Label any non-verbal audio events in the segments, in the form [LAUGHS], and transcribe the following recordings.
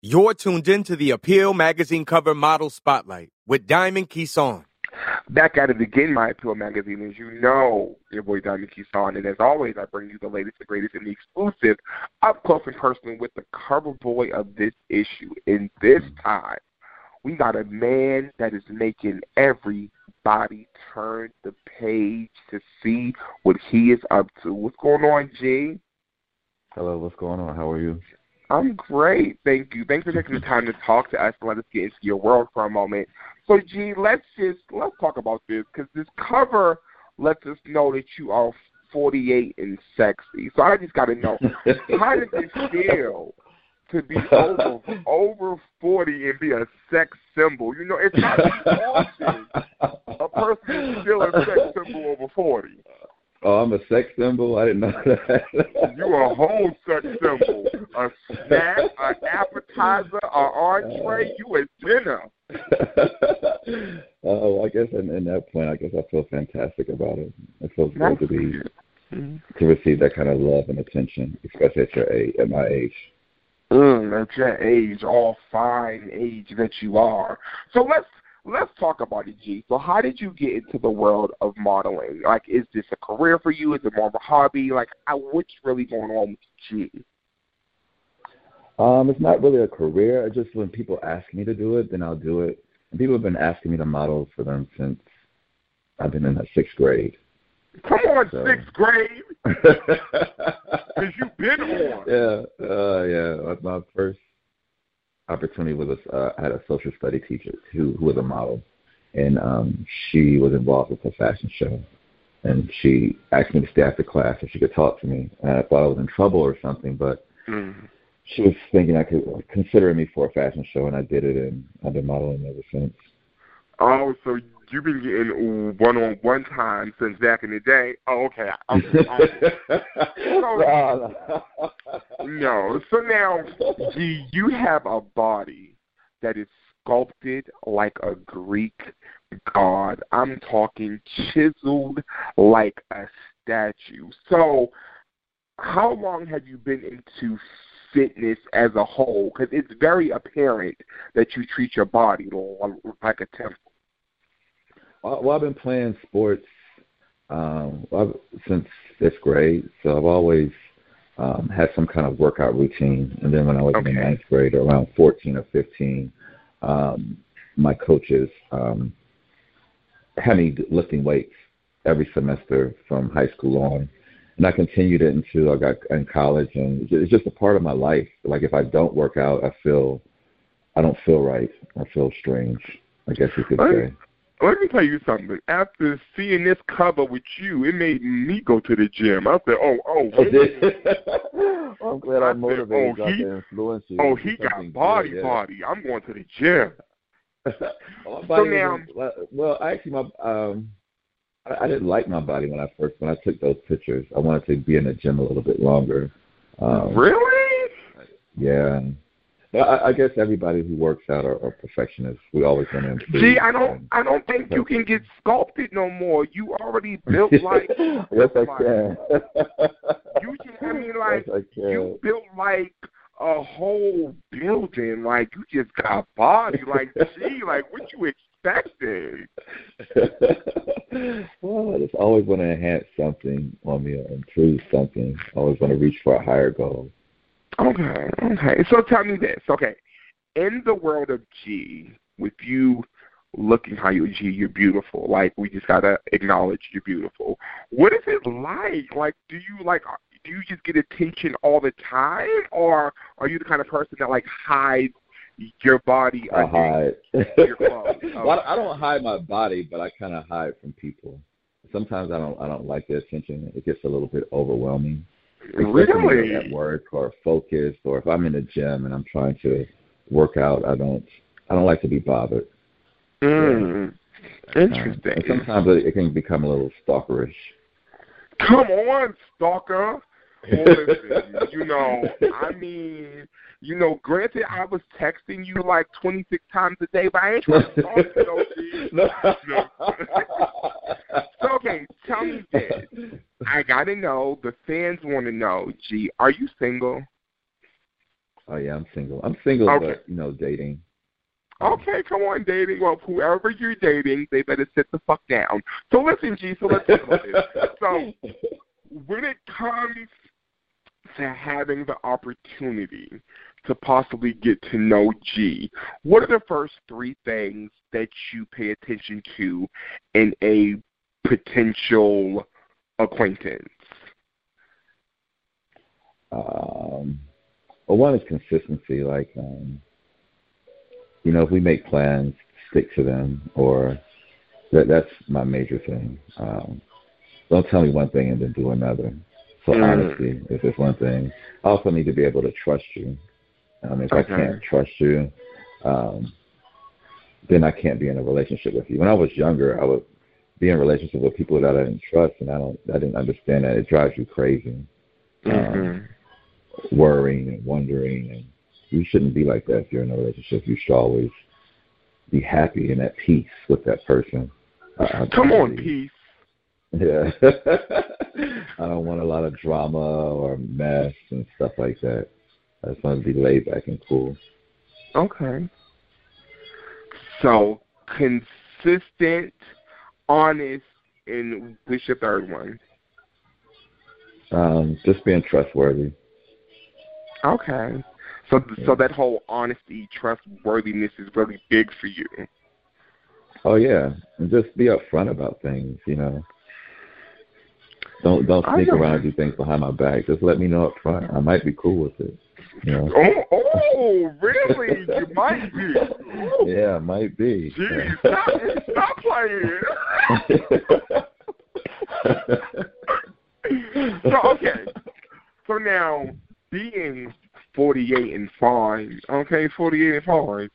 You're tuned in to the Apeel Magazine cover model spotlight with Diamond Keeson. Back at it again, my Apeel Magazine. As you know, your boy Diamond Keeson. And as always, I bring you the latest, the greatest, and the exclusive up close and personal with the cover boy of this issue. And this time, we got a man that is making everybody turn the page to see what he is up to. What's going on, G? Hello, what's going on? How are you? I'm great, thank you. Thanks for taking the time to talk to us and let us get into your world for a moment. So, G, let's just let's talk about this because this cover lets us know that you are 48 and sexy. So I just got to know [LAUGHS] how does it feel to be over over 40 and be a sex symbol? You know, it's not often a person is still a sex symbol over 40. Oh, I'm a sex symbol. I didn't know [LAUGHS] that. you a whole sex symbol. A snack, an appetizer, an entree. You a dinner. [LAUGHS] oh, I guess in, in that point, I guess I feel fantastic about it. It feels good to be to receive that kind of love and attention, especially at your age, at my age. Mm, at your age, all fine age that you are. So let's let's talk about it, G. So, how did you get into the world of modeling? Like, is this a career for you? Is it more of a hobby? Like, what's really going on with G? Um, it's not really a career. I just when people ask me to do it, then I'll do it. And people have been asking me to model for them since I've been in the sixth grade. Come on, so. sixth grade. [LAUGHS] Because you've been on. Yeah, uh, yeah. My first opportunity with a, uh, I had a social study teacher who, who was a model, and um, she was involved with a fashion show. And she asked me to stay after class so she could talk to me. And I thought I was in trouble or something, but mm. she was thinking I could consider me for a fashion show, and I did it, and I've been modeling ever since. Oh, so you've been getting one on one time since back in the day. Oh, okay. I'm, I'm, [LAUGHS] so, no. So now, do you have a body that is sculpted like a Greek god? I'm talking chiseled like a statue. So, how long have you been into fitness as a whole? Because it's very apparent that you treat your body like a temple. Well, I've been playing sports um, I've, since fifth grade, so I've always um, had some kind of workout routine. And then when I was okay. in ninth grade, around 14 or 15, um, my coaches um, had me lifting weights every semester from high school on. And I continued it until I got in college, and it's just a part of my life. Like if I don't work out, I feel I don't feel right. I feel strange. I guess you could say let me tell you something. After seeing this cover with you, it made me go to the gym. I said, "Oh, oh." [LAUGHS] oh I'm glad I, I motivated said, oh, he, influence you. Oh, he got body, good, yeah. body. I'm going to the gym. [LAUGHS] well, so now, well, actually, my um, I, I didn't like my body when I first when I took those pictures. I wanted to be in the gym a little bit longer. Um, really? Yeah. I, I guess everybody who works out are, are perfectionists. We always want to improve. Gee, I don't, I don't think you can get sculpted no more. You already built [LAUGHS] like. yes, I can. [LAUGHS] you just, I mean, like yes, I you built like a whole building. Like you just got body. Like, [LAUGHS] gee, like what you expected? well, I just always want to enhance something on me, or improve something. I always want to reach for a higher goal. Okay, okay. So tell me this. Okay, in the world of G, with you looking how you G, you're beautiful. Like we just gotta acknowledge you're beautiful. What is it like? Like, do you like? Uh, do you just get attention all the time, or are you the kind of person that like hides your body I hide. your clothes? [LAUGHS] Oh. well, I don't hide my body, but I kind of hide from people. Sometimes I don't. I don't like the attention. It gets a little bit overwhelming. Really? At work or focused, or if I'm in the gym and I'm trying to work out, I don't. I don't like to be bothered. Mm. Yeah. Interesting. Um, sometimes it it can become a little stalkerish. Come on, stalker. [LAUGHS] Well, listen, you know, I mean, you know, granted, I was texting you like 26 times a day, but I ain't trying to talk to you, [LAUGHS] no, [LAUGHS] okay, tell me this. I gotta know. The fans want to know. Gee, are you single? Oh yeah, I'm single. I'm single, okay. but you know, dating. Okay, come on, dating. Well, whoever you're dating, they better sit the fuck down. So listen, G. So let's talk about this. So when it comes to having the opportunity to possibly get to know G, what are the first three things that you pay attention to in a potential acquaintance? Um, well, one is consistency. Like, um, you know, if we make plans, stick to them, or that that's my major thing. Um, don't tell me one thing and then do another. So mm. honesty is just one thing. I also need to be able to trust you. Mean, if okay. I can't trust you, um, then I can't be in a relationship with you. When I was younger, I would be in relationship with people that I didn't trust, and I don't, I didn't understand that. It drives you crazy, mm-hmm. um, worrying and wondering, and you shouldn't be like that if you're in a relationship. You should always be happy and at peace with that person. Uh, Come on, peace. Yeah. [LAUGHS] I don't want a lot of drama or mess and stuff like that. I just want to be laid back and cool. Okay. So consistent, honest, and what's your third one? Um, just being trustworthy. Okay. So yeah. so that whole honesty, trustworthiness is really big for you. Oh yeah, and just be upfront about things. You know, don't don't sneak around and do things behind my back. Just let me know up front. I might be cool with it. Oh, oh, really? you might be. [LAUGHS] Yeah, might be. Jeez, stop, stop playing. [LAUGHS] so okay. So now, being forty-eight and fine, okay, forty-eight and fine.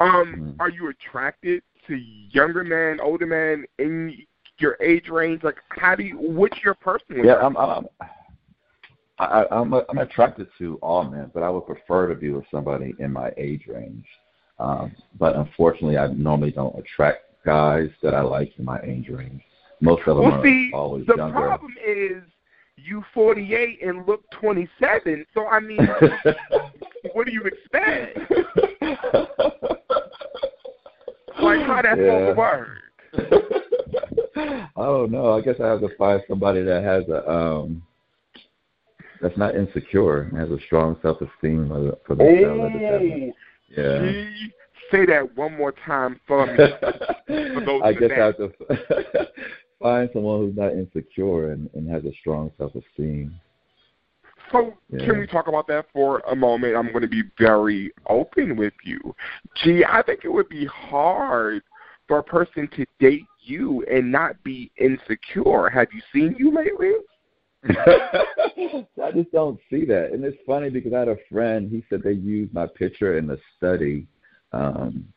Um, mm. are you attracted to younger men, older men in your age range? Like, how do you? What's your personal? Yeah, I'm. I'm I, I'm, I'm attracted to all men, but I would prefer to be with somebody in my age range. Um, but unfortunately, I normally don't attract guys that I like in my age range. Most of them well, are see, always the younger. The problem is you 48 and look 27. So I mean, [LAUGHS] what do you expect? [LAUGHS] like how that's yeah. going work? [LAUGHS] I don't know. I guess I have to find somebody that has a um that's not insecure and has a strong self esteem for themselves. Oh, yeah. say that one more time for me. [LAUGHS] for those I guess I have to [LAUGHS] find someone who's not insecure and, and has a strong self esteem. So yeah. can we talk about that for a moment? I'm going to be very open with you. Gee, I think it would be hard for a person to date you and not be insecure. Have you seen you lately? [LAUGHS] I just don't see that. And it's funny because I had a friend, he said they used my picture in the study. Um,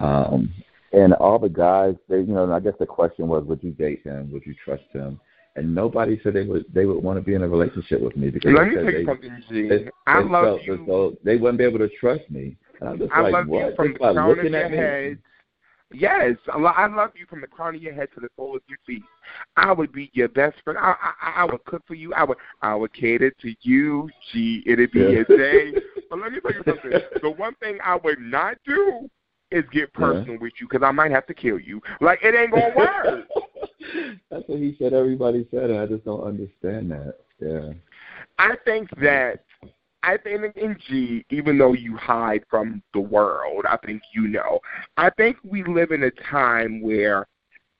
um, and all the guys, they, you know, I guess the question was, would you date him? Would you trust him? And nobody said they would they would want to be in a relationship with me because let me you something, G. They, I love felt you. As though they wouldn't be able to trust me. And I'm just I like, love what? you from just the crown looking of your at me. head Yes, I love you from the crown of your head to the sole of your feet. I would be your best friend. I, I, I would cook for you. I would, I would cater to you. Gee, it'd be yeah. a day. [LAUGHS] but let me tell you something. The one thing I would not do is get personal yeah. with you because I might have to kill you. Like it ain't gonna work. [LAUGHS] That's what he said. Everybody said it. I just don't understand that. Yeah. I think that I think in G, even though you hide from the world, I think you know. I think we live in a time where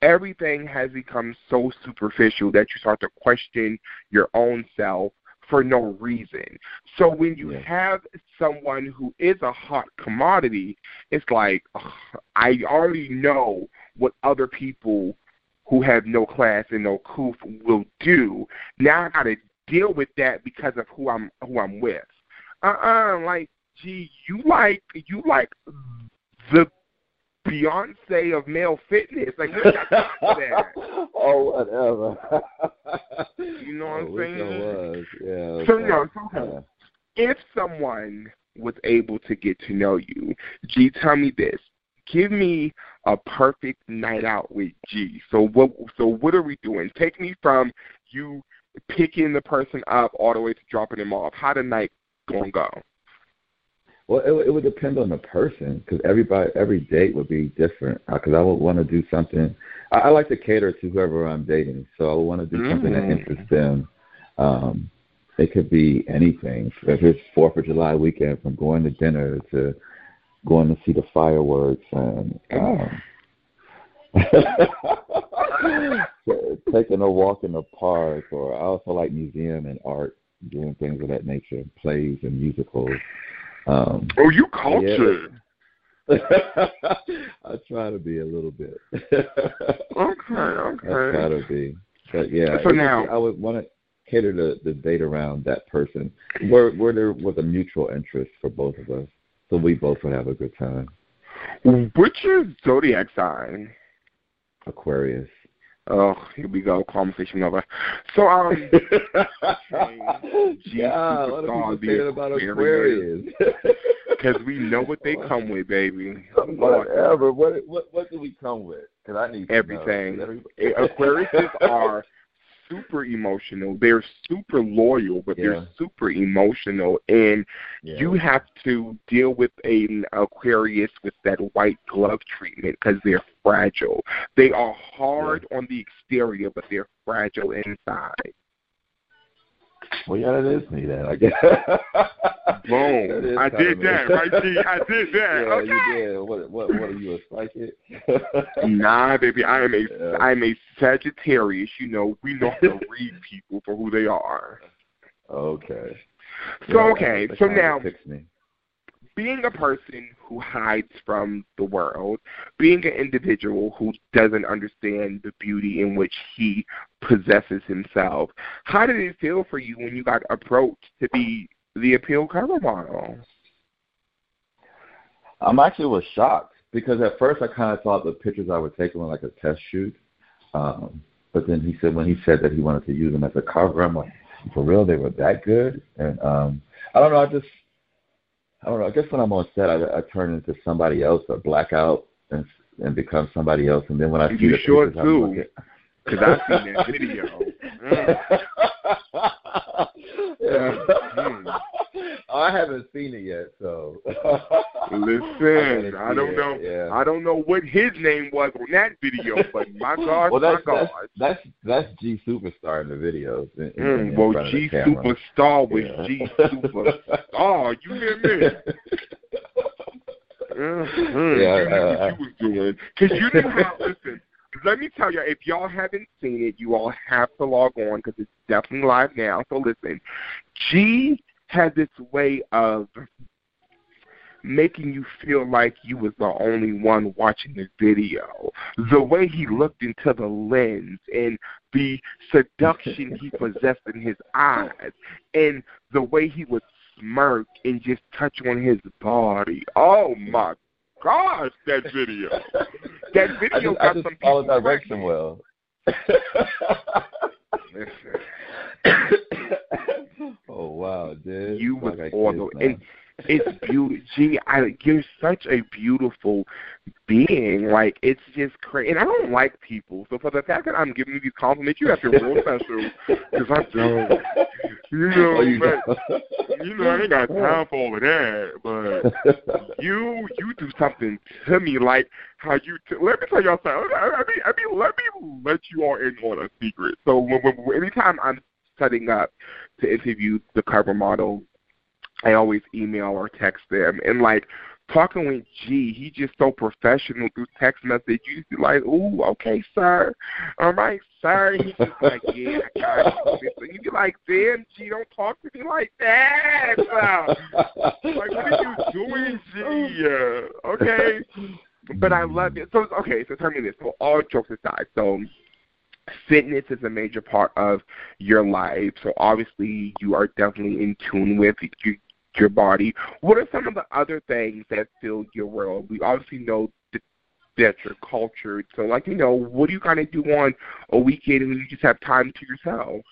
everything has become so superficial that you start to question your own self for no reason. So when you yeah. have someone who is a hot commodity, it's like ugh, I already know what other people who have no class and no coof will do. Now I got to deal with that because of who I'm who I'm with. Uh uh-uh, uh like gee, you like you like the Beyonce of male fitness. Like what got that? [LAUGHS] oh whatever. [LAUGHS] you know what I'm saying? Was. Yeah. So no, okay. If someone was able to get to know you, G, tell me this. Give me a perfect night out with G. So what? So what are we doing? Take me from you picking the person up all the way to dropping them off. How the night gonna go? Well, it, it would depend on the person because everybody, every date would be different. Because I would want to do something. I, I like to cater to whoever I'm dating, so I would want to do mm-hmm. something that mm. interests them. Um, it could be anything. If it's Fourth of July weekend, from going to dinner to going to see the fireworks and um, [LAUGHS] [LAUGHS] taking a walk in the park, or I also like museum and art, doing things of that nature, plays and musicals. Um, oh, you cultured. Yeah. [LAUGHS] I try to be a little bit. okay, [LAUGHS] okay. I try to be, but yeah. So now I would want to cater the, the date around that person, where where there was a mutual interest for both of us, so we both would have a good time. Which is zodiac sign? Aquarius. Oh, here we go. Conversation over. So, um, [LAUGHS] yeah, what are people about Aquarius? Because [LAUGHS] we know what they [LAUGHS] come with, baby. Whatever. What what what do we come with? Because I need everything. Aquariuses are super emotional. They're super loyal, but yeah. they're super emotional, and yeah. you have to deal with an Aquarius with that white glove treatment because they're fragile. They are hard yeah. on the exterior, but they're fragile inside. Well, yeah, that is me then. I guess. [LAUGHS] Boom! I did that, right, G? I did [LAUGHS] that. Yeah, okay. you did. What? What? What are you a psychic? nah, baby. I am a. [LAUGHS] Yeah. I am a Sagittarius. You know, we know how to read people for who they are. Okay. So yeah, okay. So now. Being a person who hides from the world, being an individual who doesn't understand the beauty in which he possesses himself, how did it feel for you when you got approached to be the Apeel cover model? I'm actually was shocked because at first I kind of thought the pictures I would take were like a test shoot. Um, but then he said when he said that he wanted to use them as a cover, I'm like, for real, they were that good? And um, I don't know, I just I don't know. I guess when I'm on set, I, I turn into somebody else, or black out and and become somebody else. And then when I see you the sure pictures, too, because I've seen that video. Mm. yeah. [LAUGHS] [LAUGHS] mm. I haven't seen it yet, so. Listen, [LAUGHS] I, I don't know. Yeah. I don't know what his name was on that video, but my God, well, that's, my God, that's, that's that's G Superstar in the videos. In, mm, in well, G Superstar was yeah. G Superstar. You hear me? mm-hmm. Yeah, you knew uh, what you was doing because you knew how. Listen, let me tell you, if y'all haven't seen it, you all have to log on because it's definitely live now. So listen, G had this way of making you feel like you was the only one watching the video. The way he looked into the lens and the seduction he [LAUGHS] possessed in his eyes and the way he would smirk and just touch on his body. Oh my gosh, that video. [LAUGHS] That video I just, got I just some people direction well. [LAUGHS] oh wow, dude! You was awesome, and it's beautiful. Gee, I, you're such a beautiful being. Like it's just crazy, and I don't like people. So for the fact that I'm giving you these compliments, you have to real special because I don't. You know, oh, you, but, you know, I ain't got time for all of that. But you, you do something to me like how you. T- let me tell y'all something. I mean, I mean, let me let you all in on a secret. So when, when, anytime I'm setting up to interview the cover model, I always email or text them. And like talking with G, he's just so professional through text message. You like, "Ooh, okay, sir. All right, sir." He's just like, "Yeah, I got you." And you be like, "Damn, G, don't talk to me like that." Like, what are you doing, G? Okay. But I love it. So okay, so tell me this. So all jokes aside, so fitness is a major part of your life. So obviously you are definitely in tune with your, your body. What are some of the other things that fill your world? We obviously know that, you're cultured. So like, you know, what do you kind of do on a weekend when you just have time to yourself?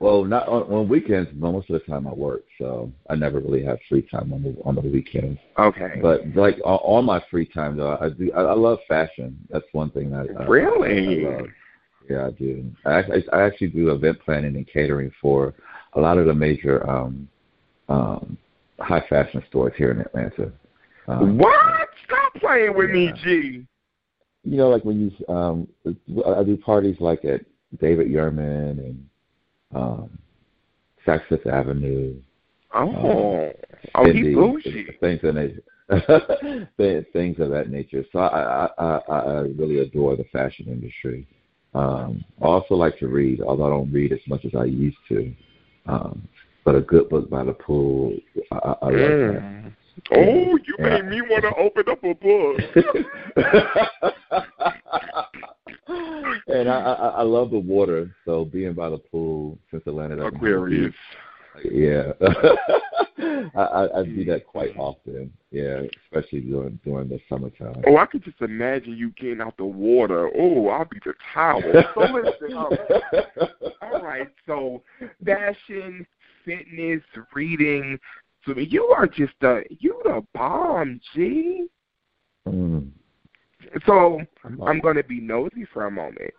Well, not on, on weekends. Most of the time I work, so I never really have free time on the on the weekends. Okay. But like on, on my free time though, I do. I, I love fashion. That's one thing that I, really. I, I love. Yeah, I do. I, I I actually do event planning and catering for a lot of the major um um, high fashion stores here in Atlanta. Um, what? Stop playing with yeah. me, G. You know, like when you um, I do parties like at David Yurman and um, Saks Fifth Avenue. Oh, um, oh, he bougie. Things of that [LAUGHS] things of that nature. So I, I, I, I really adore the fashion industry. Um, I also like to read, although I don't read as much as I used to. Um, but a good book by the pool, I, I like mm. that. Oh, you yeah. made me want to open up a book. [LAUGHS] and I, I I love the water, so being by the pool since Atlanta Aquarius. Yeah, [LAUGHS] I, I I do that quite often. Yeah, especially during during the summertime. Oh, I could just imagine you getting out the water. Oh, I'll be the towel. So listen, all right. [LAUGHS] all right. So fashion, fitness, reading. So you are just a you the bomb, G. Mm. So I'm going to be nosy for a moment.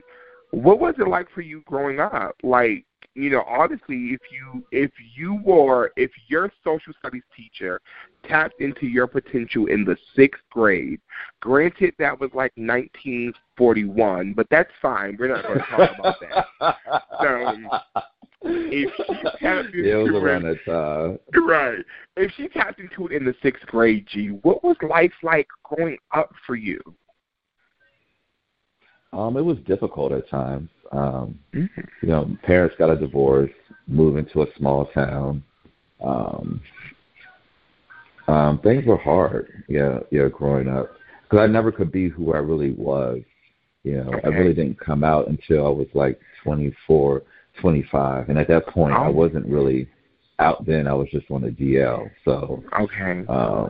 What was it like for you growing up? Like, you know, obviously, if you if you were if your social studies teacher tapped into your potential in the sixth grade, granted that was like 1941, but that's fine. We're not going to talk about that. [LAUGHS] So, if she tapped into [LAUGHS] yeah, it was around that time. Right. If she tapped into it in the sixth grade, G, what was life like growing up for you? Um, it was difficult at times. Um, mm-hmm. You know, parents got a divorce, moved into a small town. Um, um, things were hard. Yeah, yeah, growing up because I never could be who I really was. You know, okay. I really didn't come out until I was like 24, 25, and at that point, oh. I wasn't really out. Then I was just on the DL. So okay. Uh,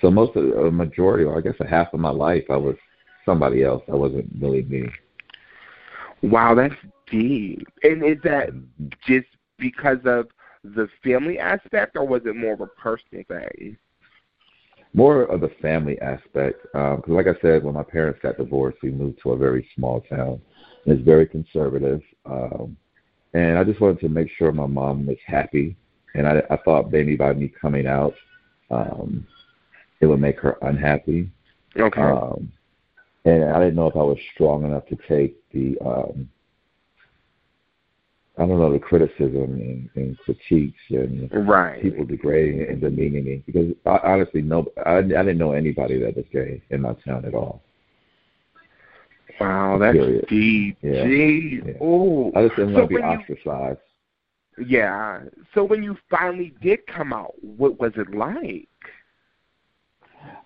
so most of a majority, or I guess a half of my life, I was somebody else. I wasn't really me. Wow, that's deep. And is that just because of the family aspect, or was it more of a personal thing? More of the family aspect, because um, like I said, when my parents got divorced, we moved to a very small town. It's very conservative, um, and I just wanted to make sure my mom was happy. And I, I thought maybe by me coming out, um, it would make her unhappy. Okay. Um, and I didn't know if I was strong enough to take the um I don't know the criticism and, and critiques and right. people degrading and demeaning me because I, honestly no I, I didn't know anybody that was gay in my town at all. Wow, that's Period. deep. Yeah. Yeah. Oh, I just didn't want so to be ostracized. You, yeah. So when you finally did come out, what was it like?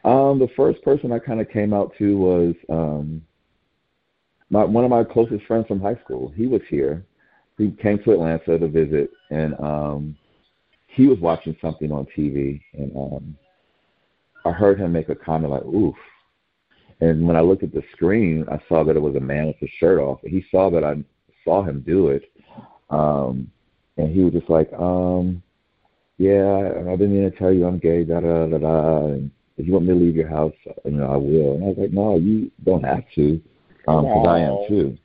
Um, the first person I kind of came out to was um, my one of my closest friends from high school. He was here. He came to Atlanta to visit, and um, he was watching something on TV, and um, I heard him make a comment like "oof," and when I looked at the screen, I saw that it was a man with his shirt off. He saw that I saw him do it, um, and he was just like, um, "Yeah, I've been meaning to tell you I'm gay." Da da da da. And if you want me to leave your house, you know, I will. And I was like, no, you don't have to, because um, I am too.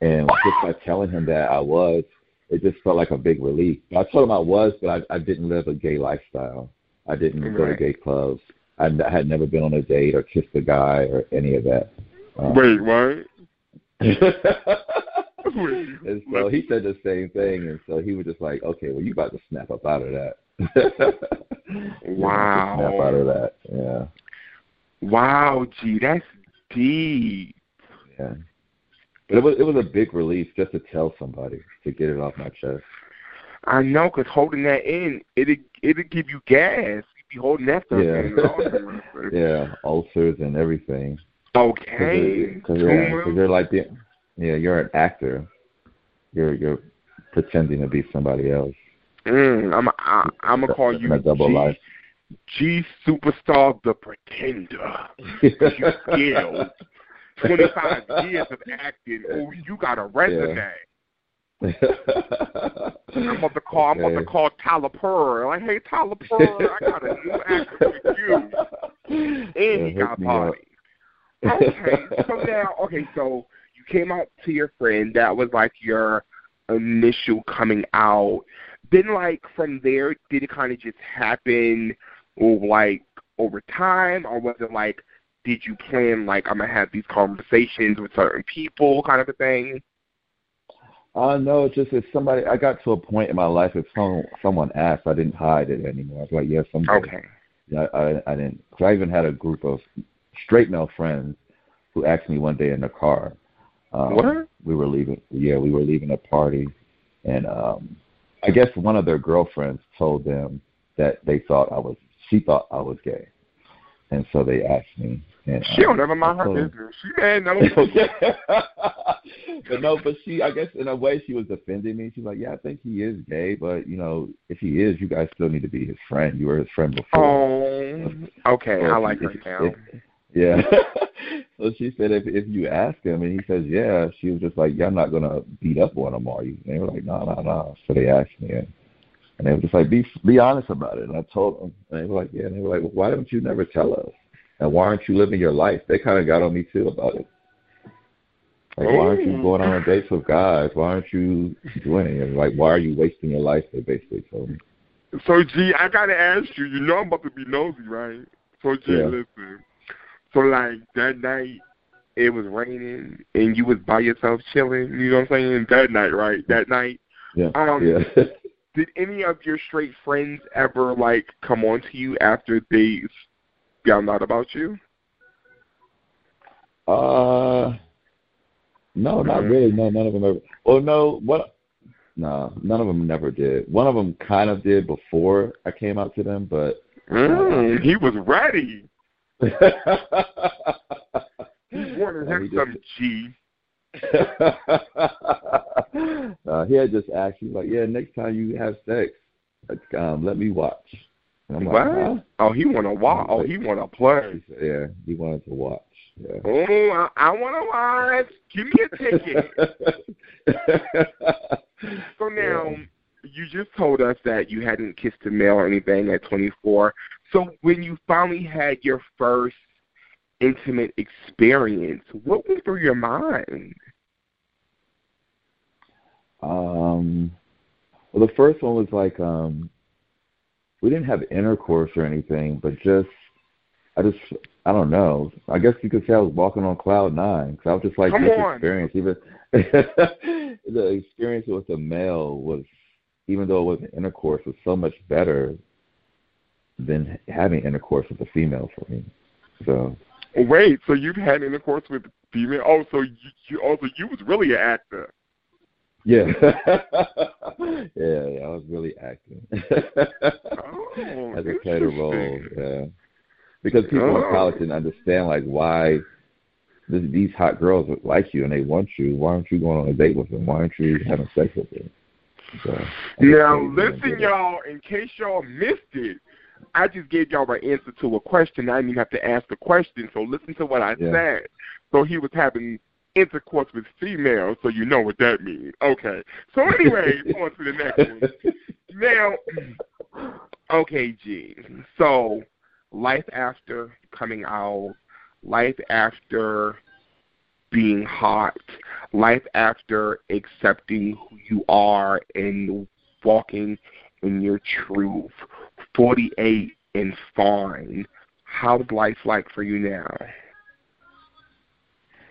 And just by telling him that I was, it just felt like a big relief. I told him I was, but I, I didn't live a gay lifestyle. I didn't right. go to gay clubs. I, I had never been on a date or kissed a guy or any of that. Um, Wait, what? [LAUGHS] and so he said the same thing, and so he was just like, "Okay, well, you about to snap up out of that." [LAUGHS] wow. Snap out of that. Yeah. Wow, gee, that's deep. Yeah. But it was it was a big relief just to tell somebody to get it off my chest. I know, cause holding that in, it'll it'll give you gas. Be holding that stuff yeah. [LAUGHS] yeah, ulcers and everything. Okay. Because you're, you're, you're like the yeah, you're an actor. You're you're pretending to be somebody else. Mm, I'm I, I'm gonna call you double G, life. G superstar the pretender. you [LAUGHS] skilled. Twenty five years of acting. Oh, you got a resume. Yeah. I'm about to call. I'm about to call Tyler. Like, hey, Tyler I got a new actor for you, [LAUGHS] and yeah, he got body. Okay, so [LAUGHS] now, okay, so you came out to your friend. That was like your initial coming out then like from there, did it kind of just happen, or like over time, or was it like, did you plan like I'm gonna have these conversations with certain people, kind of a thing? Uh, no, it's just if somebody, I got to a point in my life if some, someone asked, I didn't hide it anymore. I was like, yes, I'm. Okay. Yeah, I, I didn't. Cause I even had a group of straight male friends who asked me one day in the car. Um, what? We were leaving. Yeah, we were leaving a party, and um, I guess one of their girlfriends told them that they thought I was. She thought I was gay, and so they asked me. And, she don't um, never mind her business. She ain't no. [LAUGHS] [LAUGHS] but no, but she, I guess in a way, she was defending me. She's like, "Yeah, I think he is gay, but you know, if he is, you guys still need to be his friend. You were his friend before." Oh, okay. So I like her now. if- [LAUGHS] yeah. [LAUGHS] so she said, if if you ask him and he says yeah, she was just like, "Yeah, I'm not gonna beat up on him, are you?" And they were like, "No, no, no." So they asked me, and, and they were just like, "Be be honest about it." And I told them, and they were like, "Yeah." And they were like, well, "Why don't you never tell us?" And why aren't you living your life? They kind of got on me too about it. Like, why aren't you going on dates with guys? Why aren't you doing it? Like, why are you wasting your life? They basically told me. So G, I gotta ask you. You know I'm about to be nosy, right? So G, Yeah. listen. So like that night, it was raining and you was by yourself chilling. You know what I'm saying? That night, right? That night. Yeah. Um, yeah. [LAUGHS] Did any of your straight friends ever like come on to you after they found out about you? Uh, no, not Mhm. really. No, none of them ever. Oh no, what? No, none of them never did. One of them kind of did before I came out to them, but Mm, he was ready. [LAUGHS] He wanted him just- some G. [LAUGHS] uh, he had just asked. Was like, "Yeah, next time you have sex, um, let me watch." And I'm What? like, huh? Oh, he wanna watch. Oh, he wanna play. He said, yeah, he wanted to watch. Yeah. Oh, I, I wanna watch. Give me a ticket. [LAUGHS] So now, Yeah. you just told us that you hadn't kissed a male or anything at 24. So when you finally had your first intimate experience, what went through your mind? Um, well, the first one was like um, we didn't have intercourse or anything, but just I just I don't know. I guess you could say I was walking on cloud nine because I was just like Come this on. experience. Even [LAUGHS] the experience with a male was, even though it wasn't intercourse, was so much better than having intercourse with a female for me. So Wait, so you've had intercourse with female? Oh, so you, you oh, also you was really an actor. [LAUGHS] yeah, yeah, I was really acting. Oh, [LAUGHS] as a play a role. Yeah, because people Oh. in college didn't understand like why this, these hot girls like you and they want you. Why aren't you going on a date with them? Why aren't you having sex with them? So, Now, listen, y'all, in case y'all missed it, I just gave y'all an answer to a question. I didn't even have to ask the question, so listen to what I Yeah. said. So he was having intercourse with females, so you know what that means. Okay. So anyway, [LAUGHS] on to the next one. Now, okay, G. So, life after coming out, life after being hot, life after accepting who you are and walking in your truth. 48 and fine. How's life like for you now?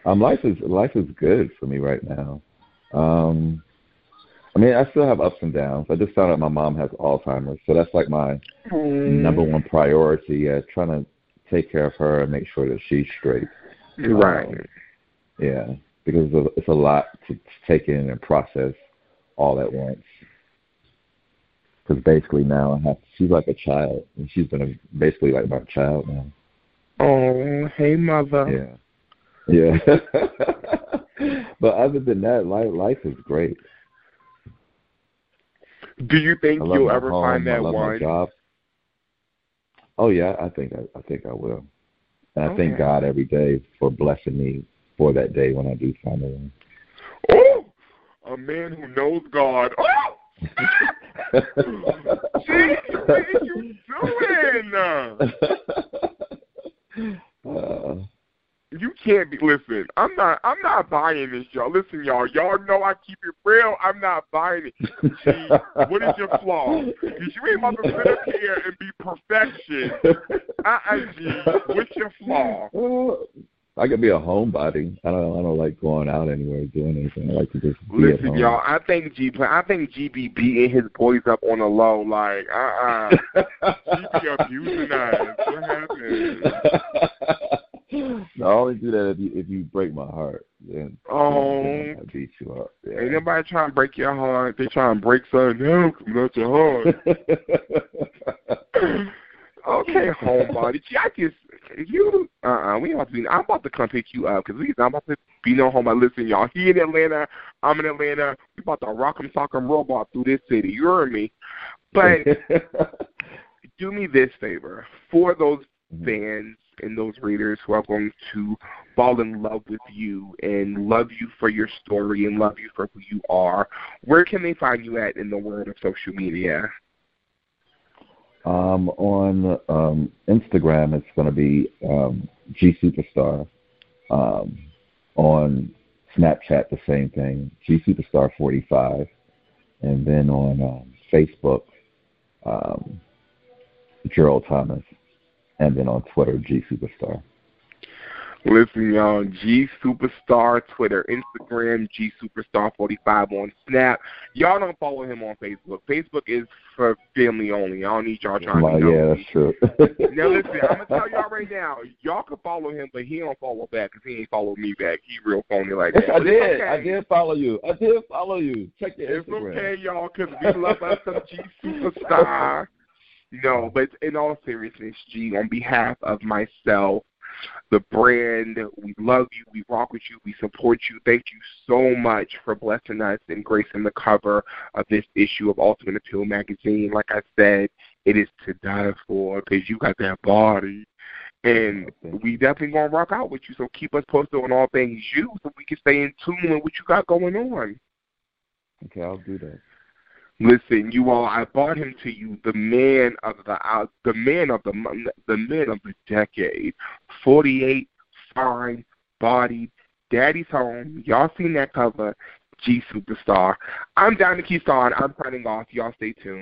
Um, life is life is good for me right now. Um, I mean, I still have ups and downs. I just found out my mom has Alzheimer's, so that's like my number one priority. Yeah, trying to take care of her and make sure that she's straight. Right. Um, Yeah, because it's a, it's a lot to take in and process all at once. Because basically now I have she's like a child, and she's been a, basically like my child now. Oh, hey, mother. Yeah, yeah. [LAUGHS] but other than that, life life is great. Do you think you'll ever home, find that one? Oh yeah, I think I, I think I will. And I thank God every day for blessing me for that day when I do find the one. Oh, a man who knows God. Oh, [LAUGHS] what are you doing? [LAUGHS] [LAUGHS] uh, you can't be. Listen, I'm not. I'm not buying this, y'all. Listen, y'all. Y'all know I keep it real. I'm not buying it. G, what is your flaw? Because you ain't about to sit up here and be perfection. Uh-uh, G. What's your flaw? I could be a homebody. I don't. I don't like going out anywhere doing anything. I like to just be Listen, at home. y'all. I think G. I think G be beating his boys up on the low. Like, uh, uh G be abusing us. What happened? [LAUGHS] no, [SIGHS] I only do that if you if you break my heart. Then, Oh. then I beat you up. Yeah. Ain't nobody trying to break your heart. They trying to break something else, not your heart. [LAUGHS] okay, homebody. Gee, I just you. Uh, uh we about to be. I'm about to come pick you up because we. I'm about to be no homebody. Listen, y'all. He in Atlanta. I'm in Atlanta. We about to rock 'em, sock 'em, robot through this city. You heard me. But [LAUGHS] do me this favor for those fans and those readers who are going to fall in love with you and love you for your story and love you for who you are, where can they find you at in the world of social media? Um, on um, Instagram, it's going to be um, G Superstar. Um, on Snapchat, the same thing, G Superstar 45. And then on um, Facebook, um, Gerald Thomas. And then on Twitter, G Superstar. Listen, y'all, G Superstar, Twitter, Instagram, G Superstar 45 on Snap. Y'all don't follow him on Facebook. Facebook is for family only. I don't need y'all trying Well, to know. yeah, that's true. [LAUGHS] Now listen, I'm gonna [LAUGHS] tell y'all right now, y'all can follow him, but he don't follow back because he ain't followed me back. He real phony like that. [LAUGHS] I But did. okay. I did follow you. I did follow you. Check your It's Instagram. okay, y'all, because we love us some G Superstar. No, but in all seriousness, G, on behalf of myself, the brand, we love you, we rock with you, we support you. Thank you so much for blessing us and gracing the cover of this issue of Ultimate Apeel magazine. Like I said, it is to die for because you got that body. And oh, we definitely gonna rock out with you. So keep us posted on all things you, so we can stay in tune with what you got going on. Okay, I'll do that. Listen, you all, I brought him to you, the man of the uh, the man of the the man of the decade, forty eight, fine, bodied, daddy's home. Y'all seen that cover? G superstar. I'm Diamond Keeson. I'm signing off. Y'all stay tuned.